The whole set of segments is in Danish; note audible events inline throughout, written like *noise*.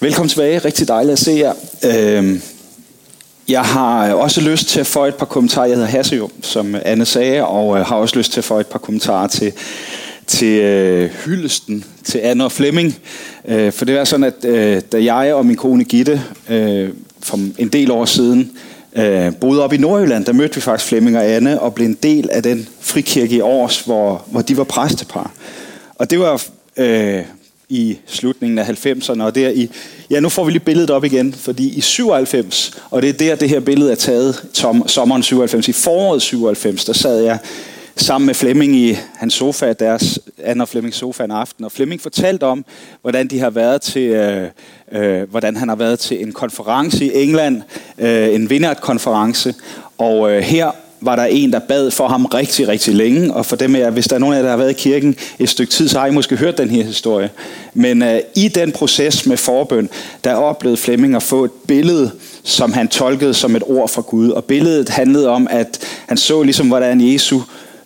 Velkommen tilbage. Rigtig dejligt at se jer. Øhm, jeg har øh, også lyst til at få et par kommentarer. Jeg hedder Hasse jo, som Anne sagde, og øh, har også lyst til at få et par kommentarer til, til øh, hyldesten til Anne og Flemming. Øh, for det var sådan, at øh, da jeg og min kone Gitte øh, for en del år siden øh, boede op i Nordjylland, der mødte vi faktisk Flemming og Anne og blev en del af den frikirke i Års, hvor, hvor de var præstepar. Og det var øh, i slutningen af 90'erne, og der i, ja nu får vi lige billedet op igen, fordi i 97, og det er der det her billede er taget, tom, sommeren 97, i foråret 97, der sad jeg sammen med Flemming i hans sofa, deres Anna og Flemmings sofa en aften, og Flemming fortalte om, hvordan de har været til, øh, øh, hvordan han har været til en konference i England, øh, en vinderkonference, og øh, her var der en, der bad for ham rigtig, rigtig længe. Og for dem af hvis der er nogen af jer, der har været i kirken et stykke tid, så har I måske hørt den her historie. Men øh, i den proces med forbøn, der oplevede Flemming at få et billede, som han tolkede som et ord fra Gud. Og billedet handlede om, at han så ligesom, hvordan Jesus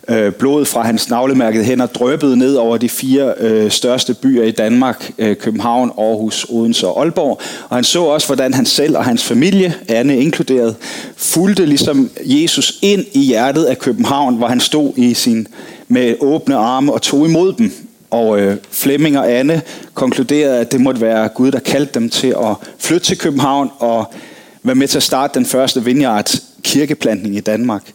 øh, blodet fra hans navlemærkede hænder drøbede ned over de fire øh, største byer i Danmark, øh, København, Aarhus, Odense og Aalborg. Og han så også, hvordan han selv og hans familie, Anne inkluderet, fulgte ligesom Jesus ind i hjertet af København, hvor han stod i sin med åbne arme og tog imod dem. Og øh, Flemming og Anne konkluderede, at det måtte være Gud, der kaldte dem til at flytte til København og være med til at starte den første vineyard kirkeplantning i Danmark.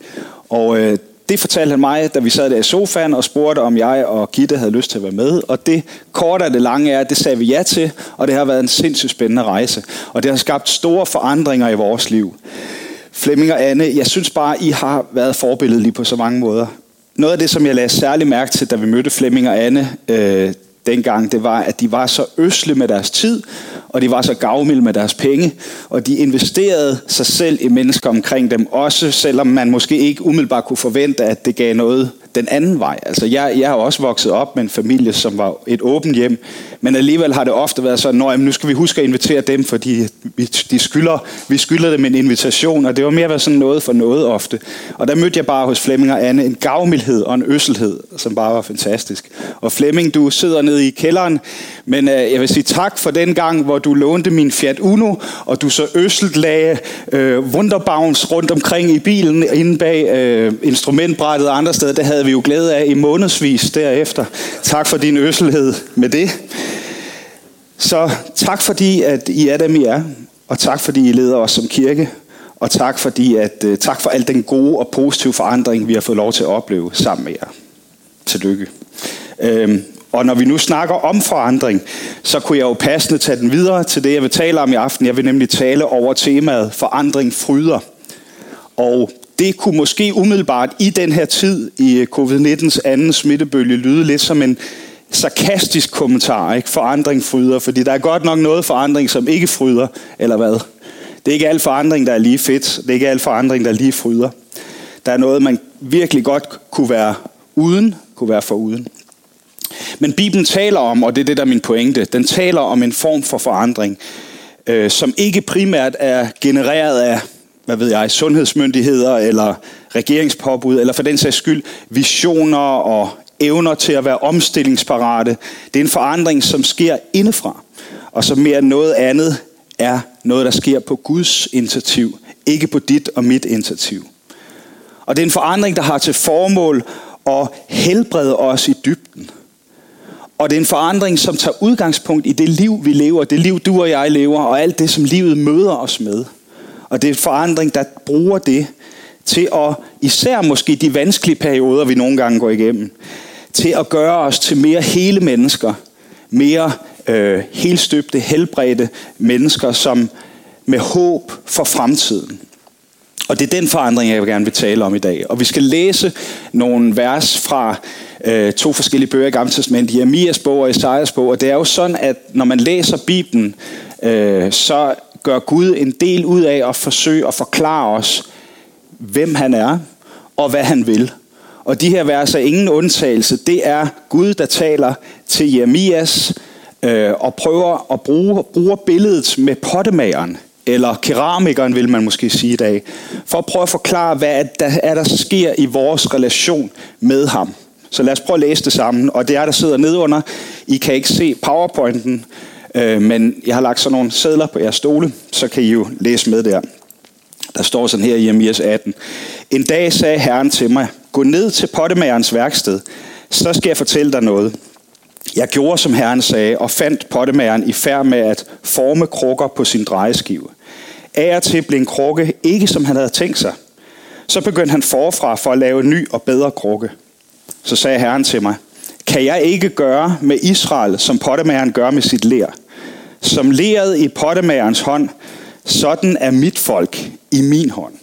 Og øh, det fortalte han mig, da vi sad der i sofaen og spurgte, om jeg og Gitte havde lyst til at være med. Og det korte af det lange er, at det sagde vi ja til, og det har været en sindssygt spændende rejse. Og det har skabt store forandringer i vores liv. Flemming og Anne, jeg synes bare, I har været forbilledelige på så mange måder. Noget af det, som jeg lagde særlig mærke til, da vi mødte Flemming og Anne øh, dengang, det var, at de var så øsle med deres tid, og de var så gavmilde med deres penge, og de investerede sig selv i mennesker omkring dem, også selvom man måske ikke umiddelbart kunne forvente, at det gav noget den anden vej. Altså jeg, jeg har også vokset op med en familie, som var et åbent hjem, men alligevel har det ofte været sådan, at nu skal vi huske at invitere dem, fordi de skylder, vi skylder dem en invitation, og det var mere været sådan noget for noget ofte. Og der mødte jeg bare hos Flemming og Anne en gavmildhed og en øsselhed, som bare var fantastisk. Og Flemming, du sidder nede i kælderen, men øh, jeg vil sige tak for den gang, hvor du lånte min Fiat Uno, og du så øsselt lagde øh, Wunderbounce rundt omkring i bilen, inde bag øh, instrumentbrættet og andre steder. Det havde vi jo glæde af i månedsvis derefter. Tak for din øsselhed med det. Så tak fordi, at I er dem, I er. Og tak fordi, I leder os som kirke. Og tak, fordi at, øh, tak for al den gode og positive forandring, vi har fået lov til at opleve sammen med jer. Tillykke. Øhm, og når vi nu snakker om forandring, så kunne jeg jo passende tage den videre til det, jeg vil tale om i aften. Jeg vil nemlig tale over temaet forandring fryder. Og det kunne måske umiddelbart i den her tid i øh, covid-19's anden smittebølge lyde lidt som en sarkastisk kommentar. Ikke? Forandring fryder, fordi der er godt nok noget forandring, som ikke fryder, eller hvad? Det er ikke al forandring, der er lige fedt. Det er ikke al forandring, der er lige fryder. Der er noget, man virkelig godt kunne være uden, kunne være for uden. Men Bibelen taler om, og det er det, der er min pointe, den taler om en form for forandring, øh, som ikke primært er genereret af hvad ved jeg, sundhedsmyndigheder eller regeringspåbud, eller for den sags skyld visioner og evner til at være omstillingsparate. Det er en forandring, som sker indefra, og som mere end noget andet er noget, der sker på Guds initiativ, ikke på dit og mit initiativ. Og det er en forandring, der har til formål at helbrede os i dybden. Og det er en forandring, som tager udgangspunkt i det liv, vi lever, det liv, du og jeg lever, og alt det, som livet møder os med. Og det er en forandring, der bruger det til at, især måske de vanskelige perioder, vi nogle gange går igennem, til at gøre os til mere hele mennesker, mere øh, helstøbte, helbredte mennesker, som med håb for fremtiden. Og det er den forandring, jeg gerne vil tale om i dag. Og vi skal læse nogle vers fra øh, to forskellige bøger i Gamle Testament, Jeremias bog og Esajas bog. Og det er jo sådan, at når man læser Bibelen, øh, så gør Gud en del ud af at forsøge at forklare os, hvem han er og hvad han vil. Og de her vers er ingen undtagelse. Det er Gud, der taler til Jeremias øh, og prøver at bruge bruger billedet med pottemageren, eller keramikeren vil man måske sige i dag, for at prøve at forklare, hvad der er, der sker i vores relation med ham. Så lad os prøve at læse det sammen. Og det er, der sidder nedunder. I kan ikke se powerpointen, Øh, men jeg har lagt sådan nogle sædler på jeres stole, så kan I jo læse med der. Der står sådan her i Jeremias 18. En dag sagde Herren til mig, gå ned til pottemagerens værksted, så skal jeg fortælle dig noget. Jeg gjorde, som Herren sagde, og fandt pottemageren i færd med at forme krukker på sin drejeskive. Af og til blev en krukke ikke, som han havde tænkt sig. Så begyndte han forfra for at lave en ny og bedre krukke. Så sagde Herren til mig, kan jeg ikke gøre med Israel, som pottemageren gør med sit ler? Som leret i pottemagerens hånd, sådan er mit folk i min hånd.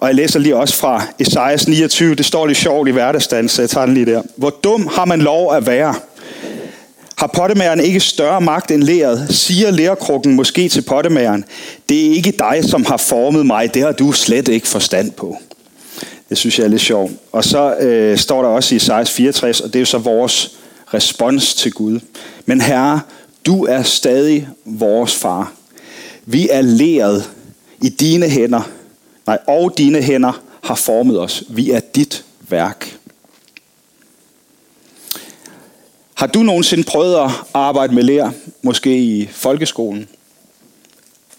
Og jeg læser lige også fra Esajas 29, det står lidt sjovt i hverdagsdagen, så jeg tager den lige der. Hvor dum har man lov at være? Har pottemageren ikke større magt end leret, siger lærkrukken måske til pottemageren, det er ikke dig, som har formet mig, det har du slet ikke forstand på. Det synes jeg er lidt sjovt. Og så øh, står der også i Esajas 64, og det er jo så vores respons til Gud. Men herre, du er stadig vores far. Vi er leret i dine hænder, nej, og dine hænder har formet os. Vi er dit værk. Har du nogensinde prøvet at arbejde med lær, måske i folkeskolen?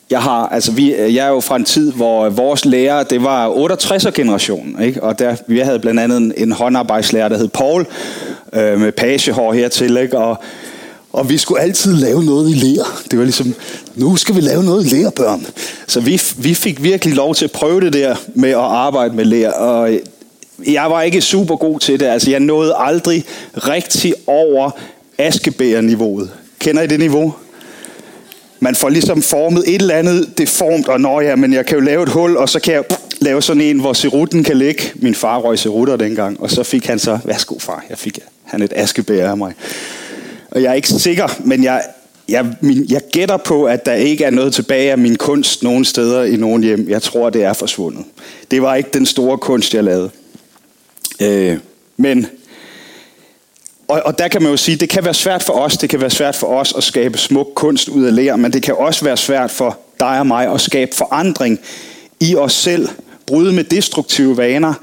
Jeg har, altså vi, jeg er jo fra en tid, hvor vores lærer, det var 68'er generationen, ikke? og der, vi havde blandt andet en, en håndarbejdslærer, der hed Paul, øh, med pagehår hertil, ikke? Og, og vi skulle altid lave noget i lær. Det var ligesom, nu skal vi lave noget i lær, børn. Så vi, vi fik virkelig lov til at prøve det der med at arbejde med lær, og øh, jeg var ikke super god til det. Altså, jeg nåede aldrig rigtig over askebærniveauet. Kender I det niveau? Man får ligesom formet et eller andet deformt, og når ja, men jeg kan jo lave et hul, og så kan jeg lave sådan en, hvor cerutten kan ligge. Min far røg serutter dengang, og så fik han så, værsgo far, jeg fik han et askebær af mig. Og jeg er ikke sikker, men jeg, jeg, min, jeg gætter på, at der ikke er noget tilbage af min kunst nogen steder i nogen hjem. Jeg tror, det er forsvundet. Det var ikke den store kunst, jeg lavede. Øh, men, og, og der kan man jo sige, det kan være svært for os, det kan være svært for os at skabe smuk kunst ud af lær, men det kan også være svært for dig og mig at skabe forandring i os selv, bryde med destruktive vaner,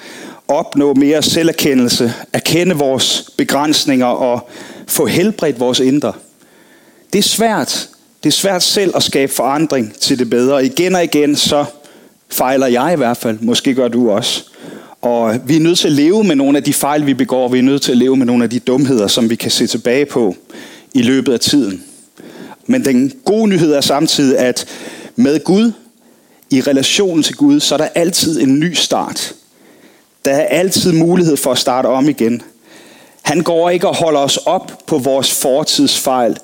opnå mere selverkendelse, erkende vores begrænsninger og få helbredt vores indre. Det er svært. Det er svært selv at skabe forandring til det bedre. Igen og igen, så fejler jeg i hvert fald. Måske gør du også. Og vi er nødt til at leve med nogle af de fejl, vi begår. Vi er nødt til at leve med nogle af de dumheder, som vi kan se tilbage på i løbet af tiden. Men den gode nyhed er samtidig, at med Gud, i relationen til Gud, så er der altid en ny start. Der er altid mulighed for at starte om igen. Han går ikke og holder os op på vores fortidsfejl.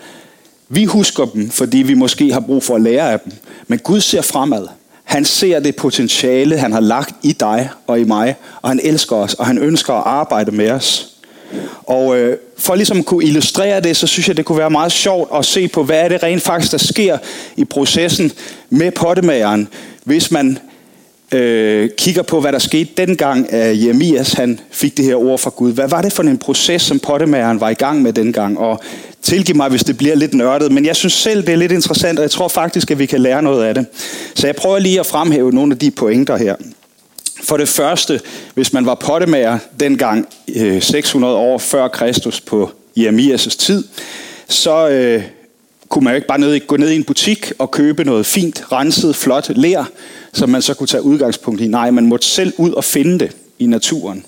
Vi husker dem, fordi vi måske har brug for at lære af dem. Men Gud ser fremad. Han ser det potentiale, han har lagt i dig og i mig, og han elsker os, og han ønsker at arbejde med os. Og øh, for ligesom at kunne illustrere det, så synes jeg, det kunne være meget sjovt at se på, hvad er det rent faktisk, der sker i processen med pottemageren, hvis man øh, kigger på, hvad der skete dengang, at Jeremias han fik det her ord fra Gud. Hvad var det for en proces, som pottemageren var i gang med dengang? Og tilgiv mig, hvis det bliver lidt nørdet, men jeg synes selv, det er lidt interessant, og jeg tror faktisk, at vi kan lære noget af det. Så jeg prøver lige at fremhæve nogle af de pointer her. For det første, hvis man var pottemager dengang øh, 600 år før Kristus på Jeremias' tid, så øh, kunne man jo ikke bare ned, gå ned i en butik og købe noget fint, renset, flot ler, som man så kunne tage udgangspunkt i. Nej, man måtte selv ud og finde det i naturen.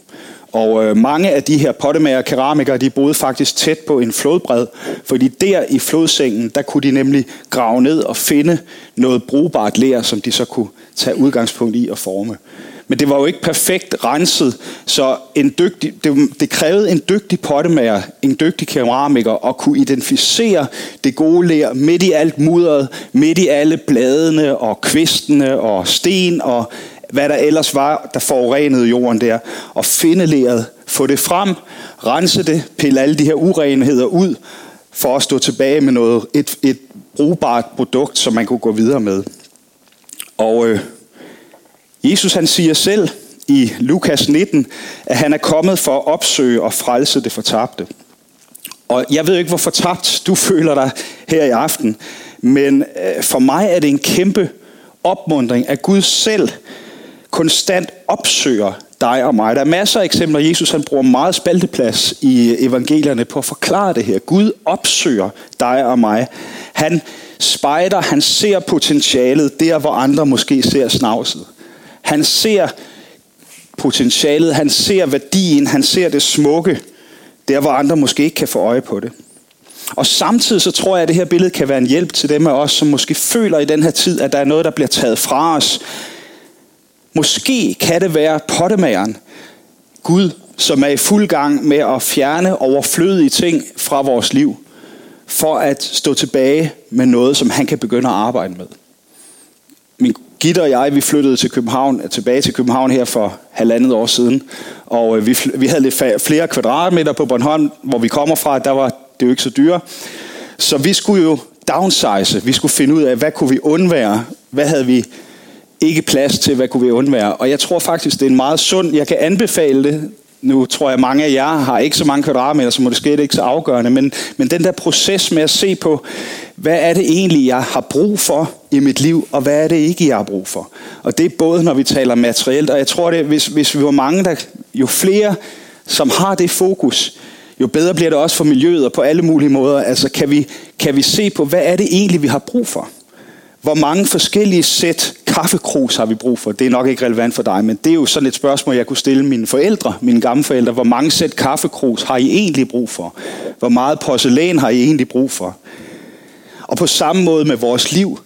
Og øh, mange af de her pottemager og keramikere, de boede faktisk tæt på en flodbred, fordi der i flodsengen, der kunne de nemlig grave ned og finde noget brugbart ler, som de så kunne tage udgangspunkt i og forme. Men det var jo ikke perfekt renset, så en dygtig, det, det krævede en dygtig pottemager, en dygtig keramiker at kunne identificere det gode ler midt i alt mudderet, midt i alle bladene og kvistene og sten og hvad der ellers var, der forurenede jorden der, og finde leret, få det frem, rense det, pille alle de her urenheder ud, for at stå tilbage med noget, et, et brugbart produkt, som man kunne gå videre med. Og øh, Jesus han siger selv i Lukas 19, at han er kommet for at opsøge og frelse det fortabte. Og jeg ved ikke, hvor fortabt du *laughs* føler dig her i aften, men øh, for mig er det en kæmpe opmundring, at Gud selv konstant opsøger dig og mig. Der er masser af eksempler. Jesus han bruger meget spalteplads i øh, evangelierne på at forklare det her. Gud opsøger dig og mig. Han spejder, han ser potentialet der, hvor andre måske ser snavset. Han ser potentialet, han ser værdien, han ser det smukke, der hvor andre måske ikke kan få øje på det. Og samtidig så tror jeg, at det her billede kan være en hjælp til dem af os, som måske føler i den her tid, at der er noget, der bliver taget fra os. Måske kan det være pottemageren, Gud, som er i fuld gang med at fjerne overflødige ting fra vores liv, for at stå tilbage med noget, som han kan begynde at arbejde med. Min Gitte og jeg, vi flyttede til København, tilbage til København her for halvandet år siden, og øh, vi, vi havde lidt flere kvadratmeter på Bornholm, hvor vi kommer fra, der var det jo ikke så dyre. Så vi skulle jo downsize, vi skulle finde ud af, hvad kunne vi undvære, hvad havde vi ikke plads til, hvad kunne vi undvære. Og jeg tror faktisk, det er en meget sund, jeg kan anbefale det, nu tror jeg, mange af jer har ikke så mange kvadratmeter, så måske er det ikke så afgørende, men, men den der proces med at se på, hvad er det egentlig, jeg har brug for i mit liv, og hvad er det ikke, jeg har brug for. Og det er både, når vi taler materielt, og jeg tror, det, hvis, hvis vi var mange, der, jo flere, som har det fokus, jo bedre bliver det også for miljøet og på alle mulige måder. Altså kan vi, kan vi se på, hvad er det egentlig, vi har brug for? Hvor mange forskellige sæt kaffekrus har vi brug for? Det er nok ikke relevant for dig, men det er jo sådan et spørgsmål, jeg kunne stille mine forældre, mine gamle forældre. Hvor mange sæt kaffekrus har I egentlig brug for? Hvor meget porcelæn har I egentlig brug for? Og på samme måde med vores liv.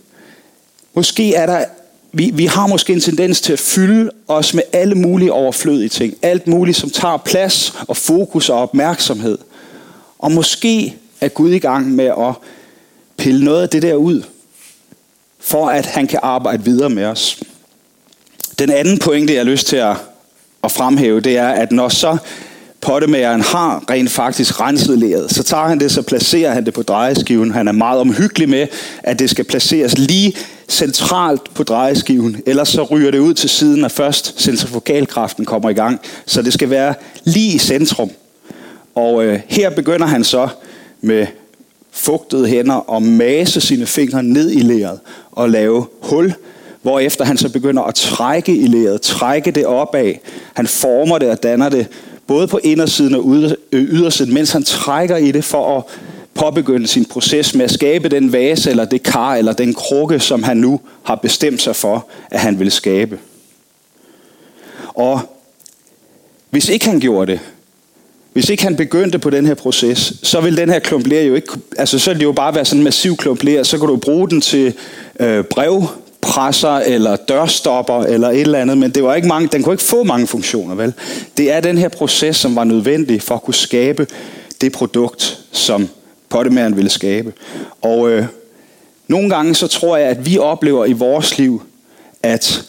Måske er der vi, vi har måske en tendens til at fylde os med alle mulige overflødige ting. Alt muligt, som tager plads og fokus og opmærksomhed. Og måske er Gud i gang med at pille noget af det der ud, for at han kan arbejde videre med os. Den anden pointe, jeg har lyst til at, at fremhæve, det er, at når så pottemageren har rent faktisk renset leret, så tager han det, så placerer han det på drejeskiven. Han er meget omhyggelig med, at det skal placeres lige centralt på drejeskiven, ellers så ryger det ud til siden, når først centrifugalkraften kommer i gang. Så det skal være lige i centrum. Og øh, her begynder han så med fugtede hænder og mase sine fingre ned i leret og lave hul, hvorefter han så begynder at trække i leret, trække det opad. Han former det og danner det både på indersiden og øh, ydersiden, mens han trækker i det for at påbegynde sin proces med at skabe den vase eller det kar eller den krukke, som han nu har bestemt sig for, at han vil skabe. Og hvis ikke han gjorde det, hvis ikke han begyndte på den her proces, så vil den her klump jo ikke, altså så vil det jo bare være sådan en massiv klump så kan du bruge den til øh, brevpresser eller dørstopper eller et eller andet, men det var ikke mange, den kunne ikke få mange funktioner, vel? Det er den her proces, som var nødvendig for at kunne skabe det produkt, som pottemæren ville skabe. Og øh, nogle gange så tror jeg, at vi oplever i vores liv, at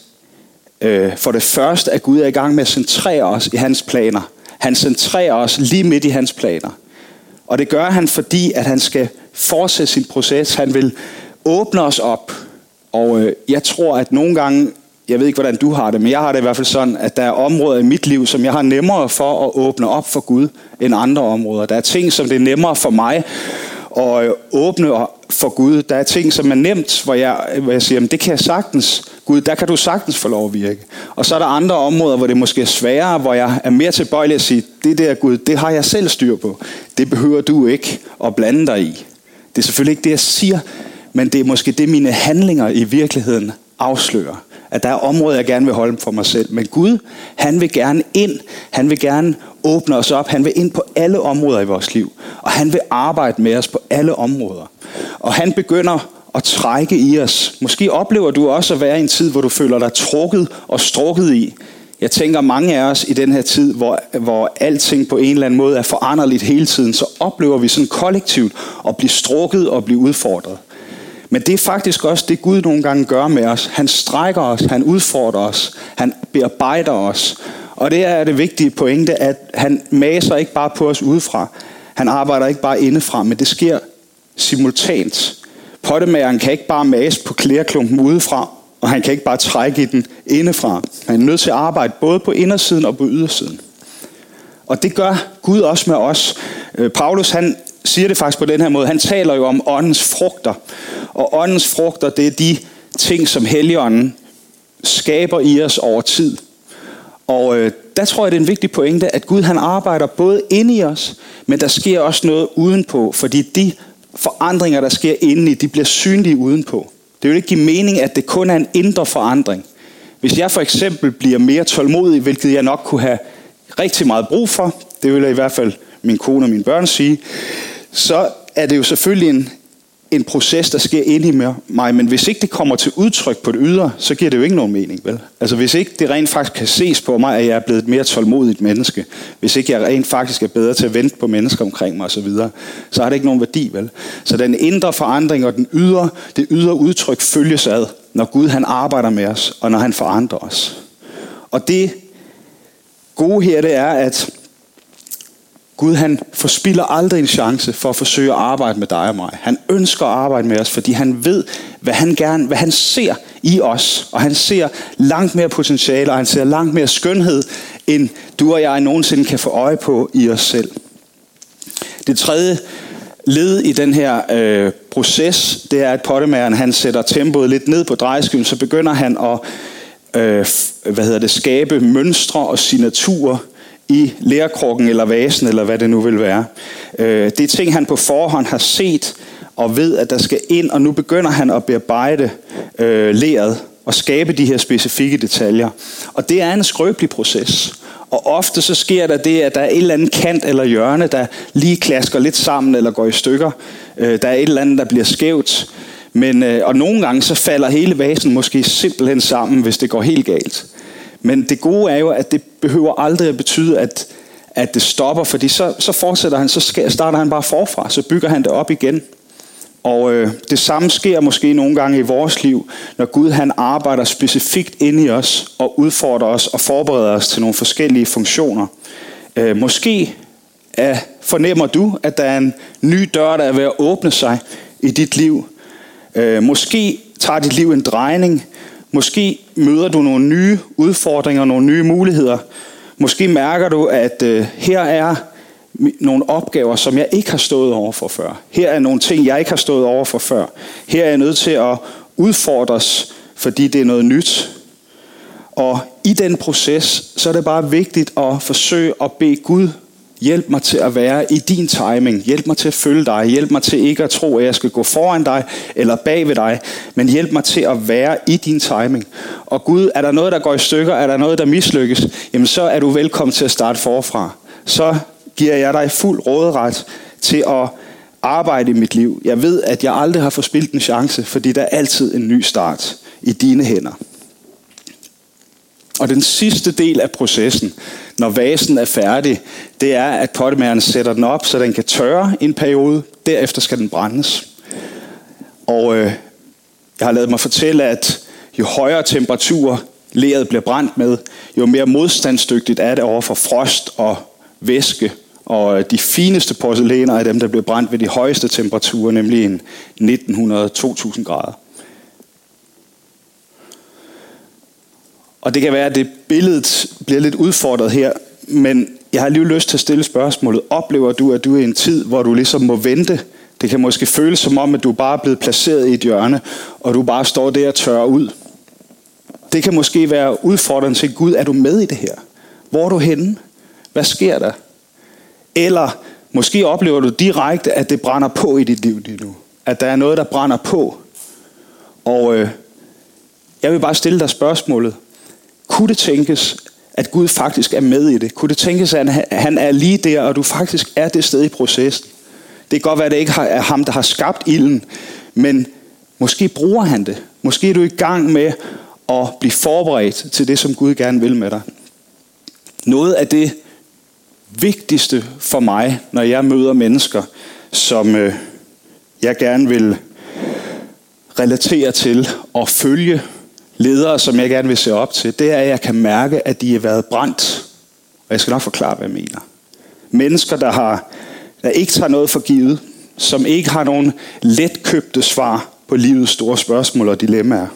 øh, for det første, at Gud er i gang med at centrere os i hans planer. Han centrerer os lige midt i hans planer. Og det gør han, fordi at han skal fortsætte sin proces. Han vil åbne os op. Og øh, jeg tror, at nogle gange, jeg ved ikke, hvordan du har det, men jeg har det i hvert fald sådan, at der er områder i mit liv, som jeg har nemmere for at åbne op for Gud end andre områder. Der er ting, som det er nemmere for mig at øh, åbne for Gud. Der er ting, som er nemt, hvor jeg, hvor jeg siger, det kan jeg sagtens. Gud, der kan du sagtens få lov at virke. Og så er der andre områder, hvor det måske er sværere, hvor jeg er mere tilbøjelig at sige, det der Gud, det har jeg selv styr på. Det behøver du ikke at blande dig i. Det er selvfølgelig ikke det, jeg siger, men det er måske det, mine handlinger i virkeligheden afslører. At der er områder, jeg gerne vil holde for mig selv. Men Gud, han vil gerne ind. Han vil gerne åbner os op. Han vil ind på alle områder i vores liv. Og han vil arbejde med os på alle områder. Og han begynder at trække i os. Måske oplever du også at være i en tid, hvor du føler dig trukket og strukket i. Jeg tænker mange af os i den her tid, hvor, hvor alting på en eller anden måde er foranderligt hele tiden, så oplever vi sådan kollektivt at blive strukket og blive udfordret. Men det er faktisk også det, Gud nogle gange gør med os. Han strækker os, han udfordrer os, han bearbejder os. Og det er det vigtige pointe, at han maser ikke bare på os udefra. Han arbejder ikke bare indefra, men det sker simultant. Pottemageren kan ikke bare mase på klærklumpen udefra, og han kan ikke bare trække i den indefra. Han er nødt til at arbejde både på indersiden og på ydersiden. Og det gør Gud også med os. Øh, Paulus han siger det faktisk på den her måde. Han taler jo om åndens frugter. Og åndens frugter, det er de ting, som Helligånden skaber i os over tid. Og øh, der tror jeg, det er en vigtig pointe, at Gud han arbejder både inde i os, men der sker også noget udenpå, fordi de forandringer, der sker indeni, de bliver synlige udenpå. Det vil ikke give mening, at det kun er en indre forandring. Hvis jeg for eksempel bliver mere tålmodig, hvilket jeg nok kunne have rigtig meget brug for, det vil jeg i hvert fald min kone og mine børn sige, så er det jo selvfølgelig en, en proces, der sker inde i mig, men hvis ikke det kommer til udtryk på det ydre, så giver det jo ikke nogen mening, vel? Altså hvis ikke det rent faktisk kan ses på mig, at jeg er blevet et mere tålmodigt menneske, hvis ikke jeg rent faktisk er bedre til at vente på mennesker omkring mig osv., så, så har det ikke nogen værdi, vel? Så den indre forandring og den ydre, det ydre udtryk følges ad, når Gud han arbejder med os, og når han forandrer os. Og det gode her, det er, at Gud han forspiller aldrig en chance for at forsøge at arbejde med dig og mig. Han ønsker at arbejde med os, fordi han ved, hvad han gerne, hvad han ser i os. Og han ser langt mere potentiale, og han ser langt mere skønhed, end du og jeg nogensinde kan få øje på i os selv. Det tredje led i den her øh, proces, det er, at pottemageren han sætter tempoet lidt ned på drejeskiven, så begynder han at øh, hvad hedder det, skabe mønstre og signaturer i lærkrukken eller vasen, eller hvad det nu vil være. Øh, det er ting, han på forhånd har set og ved, at der skal ind, og nu begynder han at bearbejde øh, læret og skabe de her specifikke detaljer. Og det er en skrøbelig proces. Og ofte så sker der det, at der er et eller andet kant eller hjørne, der lige klasker lidt sammen eller går i stykker. Øh, der er et eller andet, der bliver skævt. Men, øh, og nogle gange så falder hele vasen måske simpelthen sammen, hvis det går helt galt. Men det gode er jo, at det behøver aldrig at betyde, at, at det stopper, fordi så, så fortsætter han, så starter han bare forfra, så bygger han det op igen. Og øh, det samme sker måske nogle gange i vores liv, når Gud han arbejder specifikt ind i os og udfordrer os og forbereder os til nogle forskellige funktioner. Øh, måske øh, fornemmer du, at der er en ny dør, der er ved at åbne sig i dit liv. Øh, måske tager dit liv en drejning, Måske møder du nogle nye udfordringer, nogle nye muligheder. Måske mærker du, at øh, her er nogle opgaver, som jeg ikke har stået over for før. Her er nogle ting, jeg ikke har stået over for før. Her er jeg nødt til at udfordres, fordi det er noget nyt. Og i den proces, så er det bare vigtigt at forsøge at bede Gud Hjælp mig til at være i din timing. Hjælp mig til at følge dig. Hjælp mig til ikke at tro, at jeg skal gå foran dig eller bag ved dig. Men hjælp mig til at være i din timing. Og Gud, er der noget, der går i stykker? Er der noget, der mislykkes? Jamen så er du velkommen til at starte forfra. Så giver jeg dig fuld råderet til at arbejde i mit liv. Jeg ved, at jeg aldrig har forspildt en chance, fordi der er altid en ny start i dine hænder. Og den sidste del af processen, når vasen er færdig, det er, at pottemageren sætter den op, så den kan tørre en periode. Derefter skal den brændes. Og øh, jeg har lavet mig fortælle, at jo højere temperatur leret bliver brændt med, jo mere modstandsdygtigt er det over for frost og væske. Og øh, de fineste porcelæner er dem, der bliver brændt ved de højeste temperaturer, nemlig en 1900-2000 grader. Og det kan være, at det billedet bliver lidt udfordret her, men jeg har lige lyst til at stille spørgsmålet. Oplever du, at du er i en tid, hvor du ligesom må vente? Det kan måske føles som om, at du bare er blevet placeret i et hjørne, og du bare står der og tørrer ud. Det kan måske være udfordrende til Gud. Er du med i det her? Hvor er du henne? Hvad sker der? Eller måske oplever du direkte, at det brænder på i dit liv lige nu. At der er noget, der brænder på. Og øh, jeg vil bare stille dig spørgsmålet. Kunne det tænkes, at Gud faktisk er med i det? Kunne det tænkes, at han er lige der, og du faktisk er det sted i processen? Det kan godt være, at det ikke er ham, der har skabt ilden, men måske bruger han det. Måske er du i gang med at blive forberedt til det, som Gud gerne vil med dig. Noget af det vigtigste for mig, når jeg møder mennesker, som øh, jeg gerne vil relatere til og følge ledere, som jeg gerne vil se op til, det er, at jeg kan mærke, at de er været brændt. Og jeg skal nok forklare, hvad jeg mener. Mennesker, der, har, der ikke tager noget for givet, som ikke har nogen letkøbte svar på livets store spørgsmål og dilemmaer.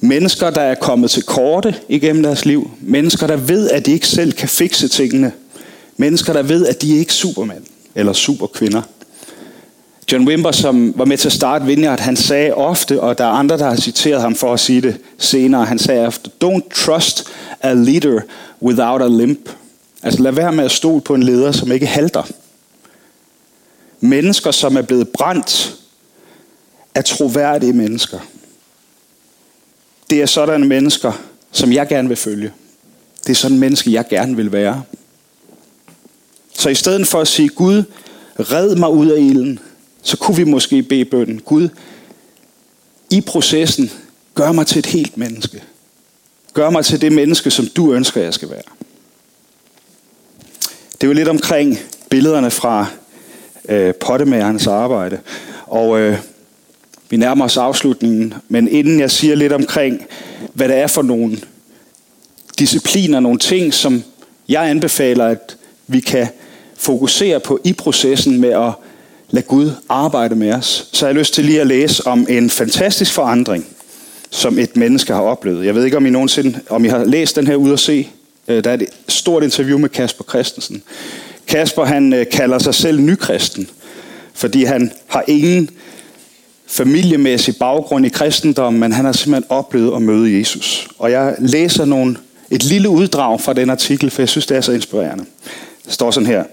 Mennesker, der er kommet til korte igennem deres liv. Mennesker, der ved, at de ikke selv kan fikse tingene. Mennesker, der ved, at de er ikke supermænd eller superkvinder. John Wimber, som var med til at starte Vineyard, han sagde ofte, og der er andre, der har citeret ham for at sige det senere, han sagde ofte, don't trust a leader without a limp. Altså lad være med at stole på en leder, som ikke halter. Mennesker, som er blevet brændt, er troværdige mennesker. Det er sådanne mennesker, som jeg gerne vil følge. Det er sådan mennesker, menneske, jeg gerne vil være. Så i stedet for at sige, Gud, red mig ud af ilden, så kunne vi måske bede bønden, Gud, i processen, gør mig til et helt menneske. Gør mig til det menneske, som du ønsker, jeg skal være. Det var lidt omkring billederne fra øh, pottemagernes arbejde. Og øh, vi nærmer os afslutningen, men inden jeg siger lidt omkring, hvad det er for nogle discipliner, nogle ting, som jeg anbefaler, at vi kan fokusere på i processen med at lad Gud arbejde med os, så har jeg lyst til lige at læse om en fantastisk forandring, som et menneske har oplevet. Jeg ved ikke, om I nogensinde om I har læst den her ud og se. Øh, der er et stort interview med Kasper Christensen. Kasper han øh, kalder sig selv nykristen, fordi han har ingen familiemæssig baggrund i kristendommen, men han har simpelthen oplevet at møde Jesus. Og jeg læser nogle, et lille uddrag fra den artikel, for jeg synes, det er så inspirerende. Det står sådan her.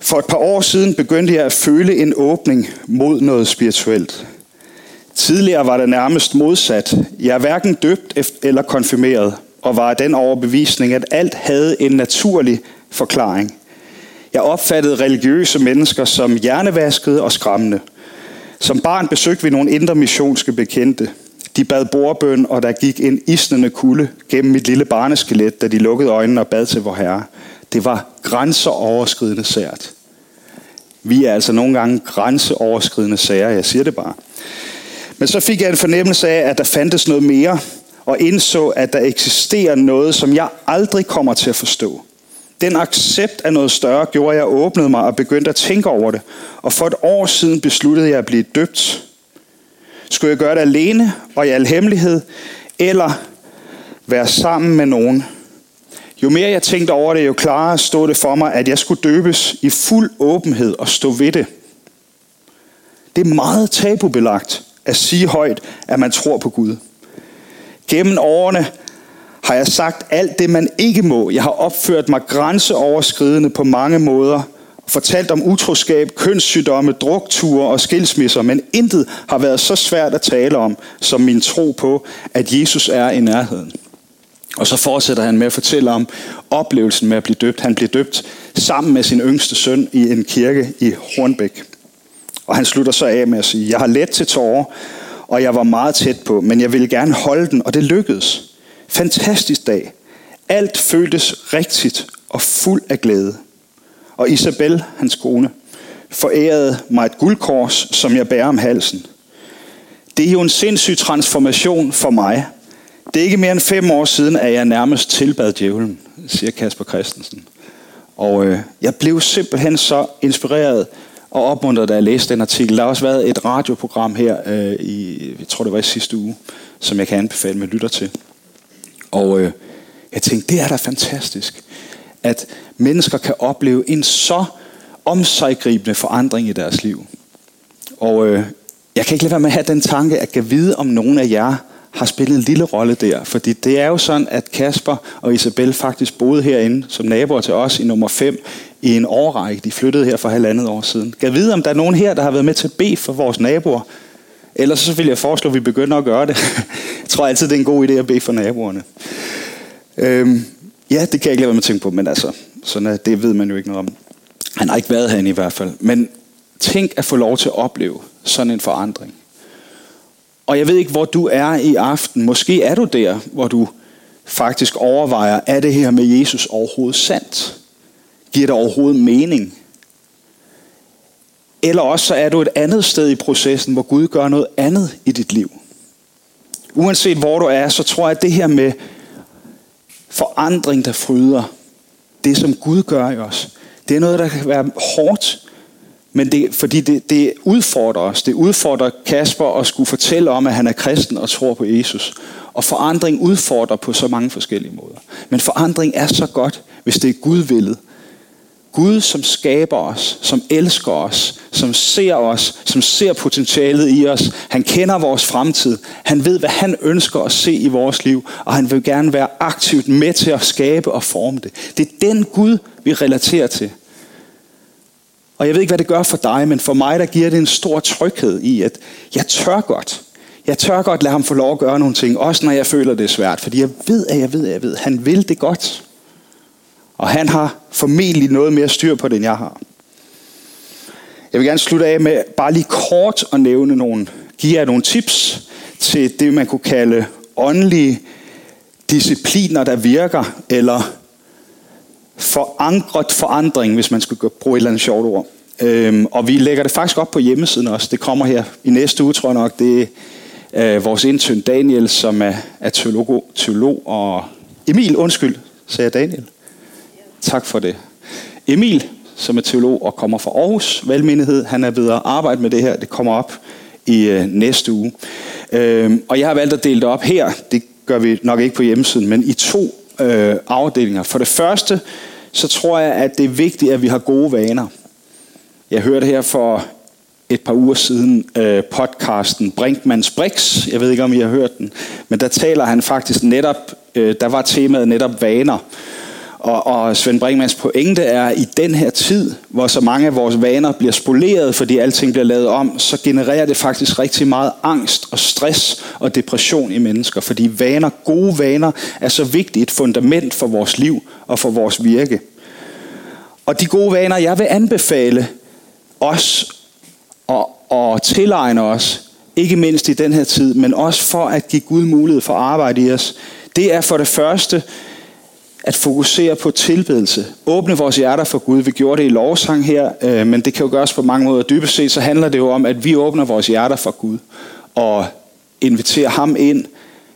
For et par år siden begyndte jeg at føle en åbning mod noget spirituelt. Tidligere var det nærmest modsat. Jeg er hverken døbt eller konfirmeret, og var af den overbevisning, at alt havde en naturlig forklaring. Jeg opfattede religiøse mennesker som hjernevaskede og skræmmende. Som barn besøgte vi nogle indre missionske bekendte. De bad bordbøn, og der gik en isnende kulde gennem mit lille barneskelet, da de lukkede øjnene og bad til vor herre. Det var grænseoverskridende sært. Vi er altså nogle gange grænseoverskridende sager, jeg siger det bare. Men så fik jeg en fornemmelse af, at der fandtes noget mere, og indså, at der eksisterer noget, som jeg aldrig kommer til at forstå. Den accept af noget større gjorde, at jeg åbnede mig og begyndte at tænke over det. Og for et år siden besluttede jeg at blive døbt. Skulle jeg gøre det alene og i al hemmelighed, eller være sammen med nogen, jo mere jeg tænkte over det, jo klarere stod det for mig, at jeg skulle døbes i fuld åbenhed og stå ved det. Det er meget tabubelagt at sige højt, at man tror på Gud. Gennem årene har jeg sagt alt det, man ikke må. Jeg har opført mig grænseoverskridende på mange måder. Fortalt om utroskab, kønssygdomme, drukture og skilsmisser, men intet har været så svært at tale om, som min tro på, at Jesus er i nærheden. Og så fortsætter han med at fortælle om oplevelsen med at blive døbt. Han bliver døbt sammen med sin yngste søn i en kirke i Hornbæk. Og han slutter så af med at sige, jeg har let til tårer, og jeg var meget tæt på, men jeg ville gerne holde den, og det lykkedes. Fantastisk dag. Alt føltes rigtigt og fuld af glæde. Og Isabel, hans kone, forærede mig et guldkors, som jeg bærer om halsen. Det er jo en sindssyg transformation for mig – det er ikke mere end fem år siden, at jeg nærmest tilbad djævlen, siger Kasper Christensen. Og øh, jeg blev simpelthen så inspireret og opmuntret, da jeg læste den artikel. Der har også været et radioprogram her øh, i, jeg tror det var i sidste uge, som jeg kan anbefale med lytter til. Og øh, jeg tænkte, det er da fantastisk, at mennesker kan opleve en så omsiggribende forandring i deres liv. Og øh, jeg kan ikke lade være med at have den tanke, at jeg vide, om nogen af jer har spillet en lille rolle der. Fordi det er jo sådan, at Kasper og Isabel faktisk boede herinde som naboer til os i nummer 5 i en årrække. De flyttede her for halvandet år siden. Kan vide, om der er nogen her, der har været med til at bede for vores naboer? Ellers så vil jeg foreslå, at vi begynder at gøre det. *laughs* jeg tror altid, det er en god idé at bede for naboerne. Øhm, ja, det kan jeg ikke lade være med at tænke på, men altså, sådan, det ved man jo ikke noget om. Han har ikke været herinde i hvert fald. Men tænk at få lov til at opleve sådan en forandring. Og jeg ved ikke, hvor du er i aften. Måske er du der, hvor du faktisk overvejer, er det her med Jesus overhovedet sandt? Giver det overhovedet mening? Eller også så er du et andet sted i processen, hvor Gud gør noget andet i dit liv. Uanset hvor du er, så tror jeg, at det her med forandring, der fryder, det som Gud gør i os, det er noget, der kan være hårdt, men det, fordi det, det udfordrer os. Det udfordrer Kasper at skulle fortælle om, at han er kristen og tror på Jesus. Og forandring udfordrer på så mange forskellige måder. Men forandring er så godt, hvis det er Gud villet. Gud, som skaber os, som elsker os, som ser os, som ser potentialet i os. Han kender vores fremtid. Han ved, hvad han ønsker at se i vores liv, og han vil gerne være aktivt med til at skabe og forme det. Det er den Gud, vi relaterer til. Og jeg ved ikke, hvad det gør for dig, men for mig, der giver det en stor tryghed i, at jeg tør godt. Jeg tør godt lade ham få lov at gøre nogle ting, også når jeg føler, det er svært. Fordi jeg ved, at jeg ved, at jeg ved, at han vil det godt. Og han har formentlig noget mere styr på det, end jeg har. Jeg vil gerne slutte af med bare lige kort at nævne nogle, give jer nogle tips til det, man kunne kalde åndelige discipliner, der virker, eller forankret forandring, hvis man skulle bruge et eller andet sjovt ord. Øhm, og vi lægger det faktisk op på hjemmesiden også. Det kommer her i næste uge, tror jeg nok. Det er øh, vores intern Daniel, som er, er teolog, teolog og... Emil, undskyld, sagde jeg Daniel. Tak for det. Emil, som er teolog og kommer fra Aarhus Valgmenighed, han er ved at arbejde med det her. Det kommer op i øh, næste uge. Øhm, og jeg har valgt at dele det op her. Det gør vi nok ikke på hjemmesiden, men i to øh, afdelinger. For det første, så tror jeg, at det er vigtigt, at vi har gode vaner. Jeg hørte her for et par uger siden øh, podcasten Brinkmanns Brix. Jeg ved ikke, om I har hørt den. Men der taler han faktisk netop, øh, der var temaet netop vaner. Og, og Svend Brinkmanns pointe er, at i den her tid, hvor så mange af vores vaner bliver spoleret, fordi alting bliver lavet om, så genererer det faktisk rigtig meget angst og stress og depression i mennesker. Fordi vaner, gode vaner, er så vigtigt et fundament for vores liv og for vores virke. Og de gode vaner, jeg vil anbefale os og, og tilegne os, ikke mindst i den her tid, men også for at give Gud mulighed for at arbejde i os, det er for det første at fokusere på tilbedelse. Åbne vores hjerter for Gud. Vi gjorde det i lovsang her, øh, men det kan jo gøres på mange måder. Dybest set så handler det jo om, at vi åbner vores hjerter for Gud og inviterer ham ind.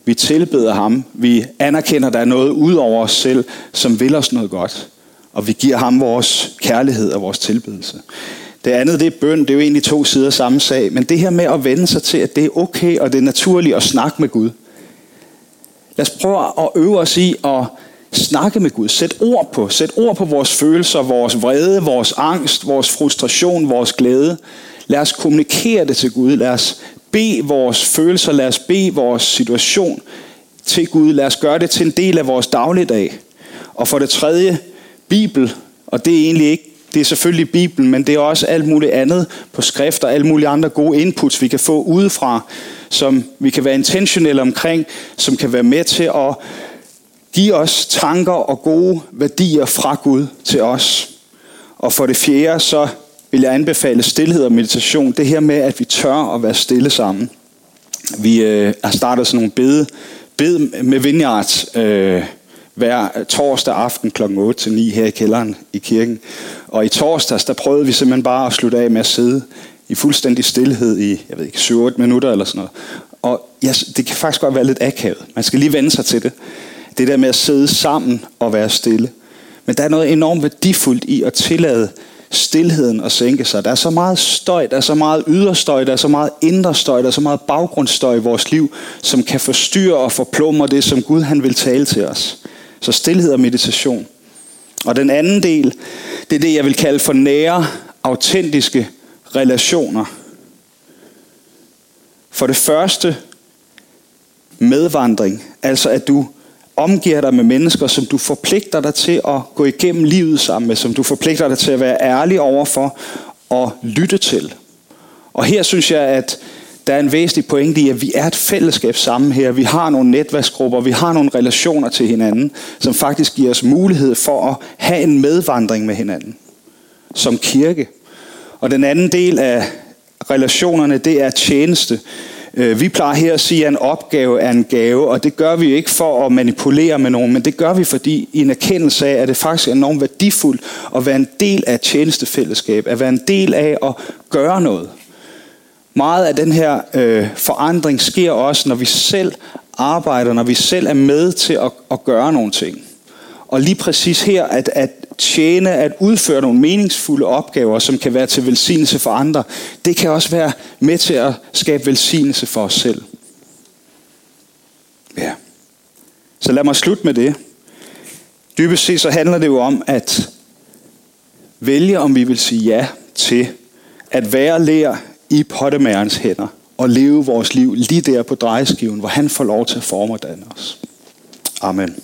Vi tilbeder ham. Vi anerkender, at der er noget ud over os selv, som vil os noget godt. Og vi giver ham vores kærlighed og vores tilbedelse. Det andet, det er bøn. Det er jo egentlig to sider af samme sag. Men det her med at vende sig til, at det er okay og det er naturligt at snakke med Gud. Lad os prøve at øve os i at snakke med Gud. Sæt ord på. Sæt ord på vores følelser, vores vrede, vores angst, vores frustration, vores glæde. Lad os kommunikere det til Gud. Lad os bede vores følelser. Lad os bede vores situation til Gud. Lad os gøre det til en del af vores dagligdag. Og for det tredje, Bibel. Og det er egentlig ikke det er selvfølgelig Bibelen, men det er også alt muligt andet på skrift og alle mulige andre gode inputs, vi kan få udefra, som vi kan være intentionelle omkring, som kan være med til at Giv os tanker og gode værdier fra Gud til os. Og for det fjerde, så vil jeg anbefale stillhed og meditation. Det her med, at vi tør at være stille sammen. Vi øh, har startet sådan nogle bede, bed med Vineyard øh, hver torsdag aften kl. 8 til 9 her i kælderen i kirken. Og i torsdags, der prøvede vi simpelthen bare at slutte af med at sidde i fuldstændig stillhed i, jeg ved ikke, 7-8 minutter eller sådan noget. Og ja, det kan faktisk godt være lidt akavet. Man skal lige vende sig til det. Det der med at sidde sammen og være stille. Men der er noget enormt værdifuldt i at tillade stillheden at sænke sig. Der er så meget støj, der er så meget yderstøj, der er så meget indre støj, der er så meget baggrundsstøj i vores liv, som kan forstyrre og forplumre det, som Gud han vil tale til os. Så stillhed og meditation. Og den anden del, det er det, jeg vil kalde for nære, autentiske relationer. For det første, medvandring. Altså at du omgiver dig med mennesker, som du forpligter dig til at gå igennem livet sammen med, som du forpligter dig til at være ærlig overfor og lytte til. Og her synes jeg, at der er en væsentlig pointe i, at vi er et fællesskab sammen her. Vi har nogle netværksgrupper, vi har nogle relationer til hinanden, som faktisk giver os mulighed for at have en medvandring med hinanden som kirke. Og den anden del af relationerne, det er tjeneste. Øh, vi plejer her at sige, at en opgave er en gave, og det gør vi ikke for at manipulere med nogen, men det gør vi, fordi i en erkendelse af, at det faktisk er enormt værdifuldt at være en del af et tjenestefællesskab, at være en del af at gøre noget. Meget af den her øh, forandring sker også, når vi selv arbejder, når vi selv er med til at, at gøre nogle ting. Og lige præcis her, at, at tjene, at udføre nogle meningsfulde opgaver, som kan være til velsignelse for andre, det kan også være med til at skabe velsignelse for os selv. Ja. Så lad mig slutte med det. Dybest set så handler det jo om, at vælge, om vi vil sige ja til at være lær i pottemærens hænder og leve vores liv lige der på drejeskiven, hvor han får lov til at forme os. Amen.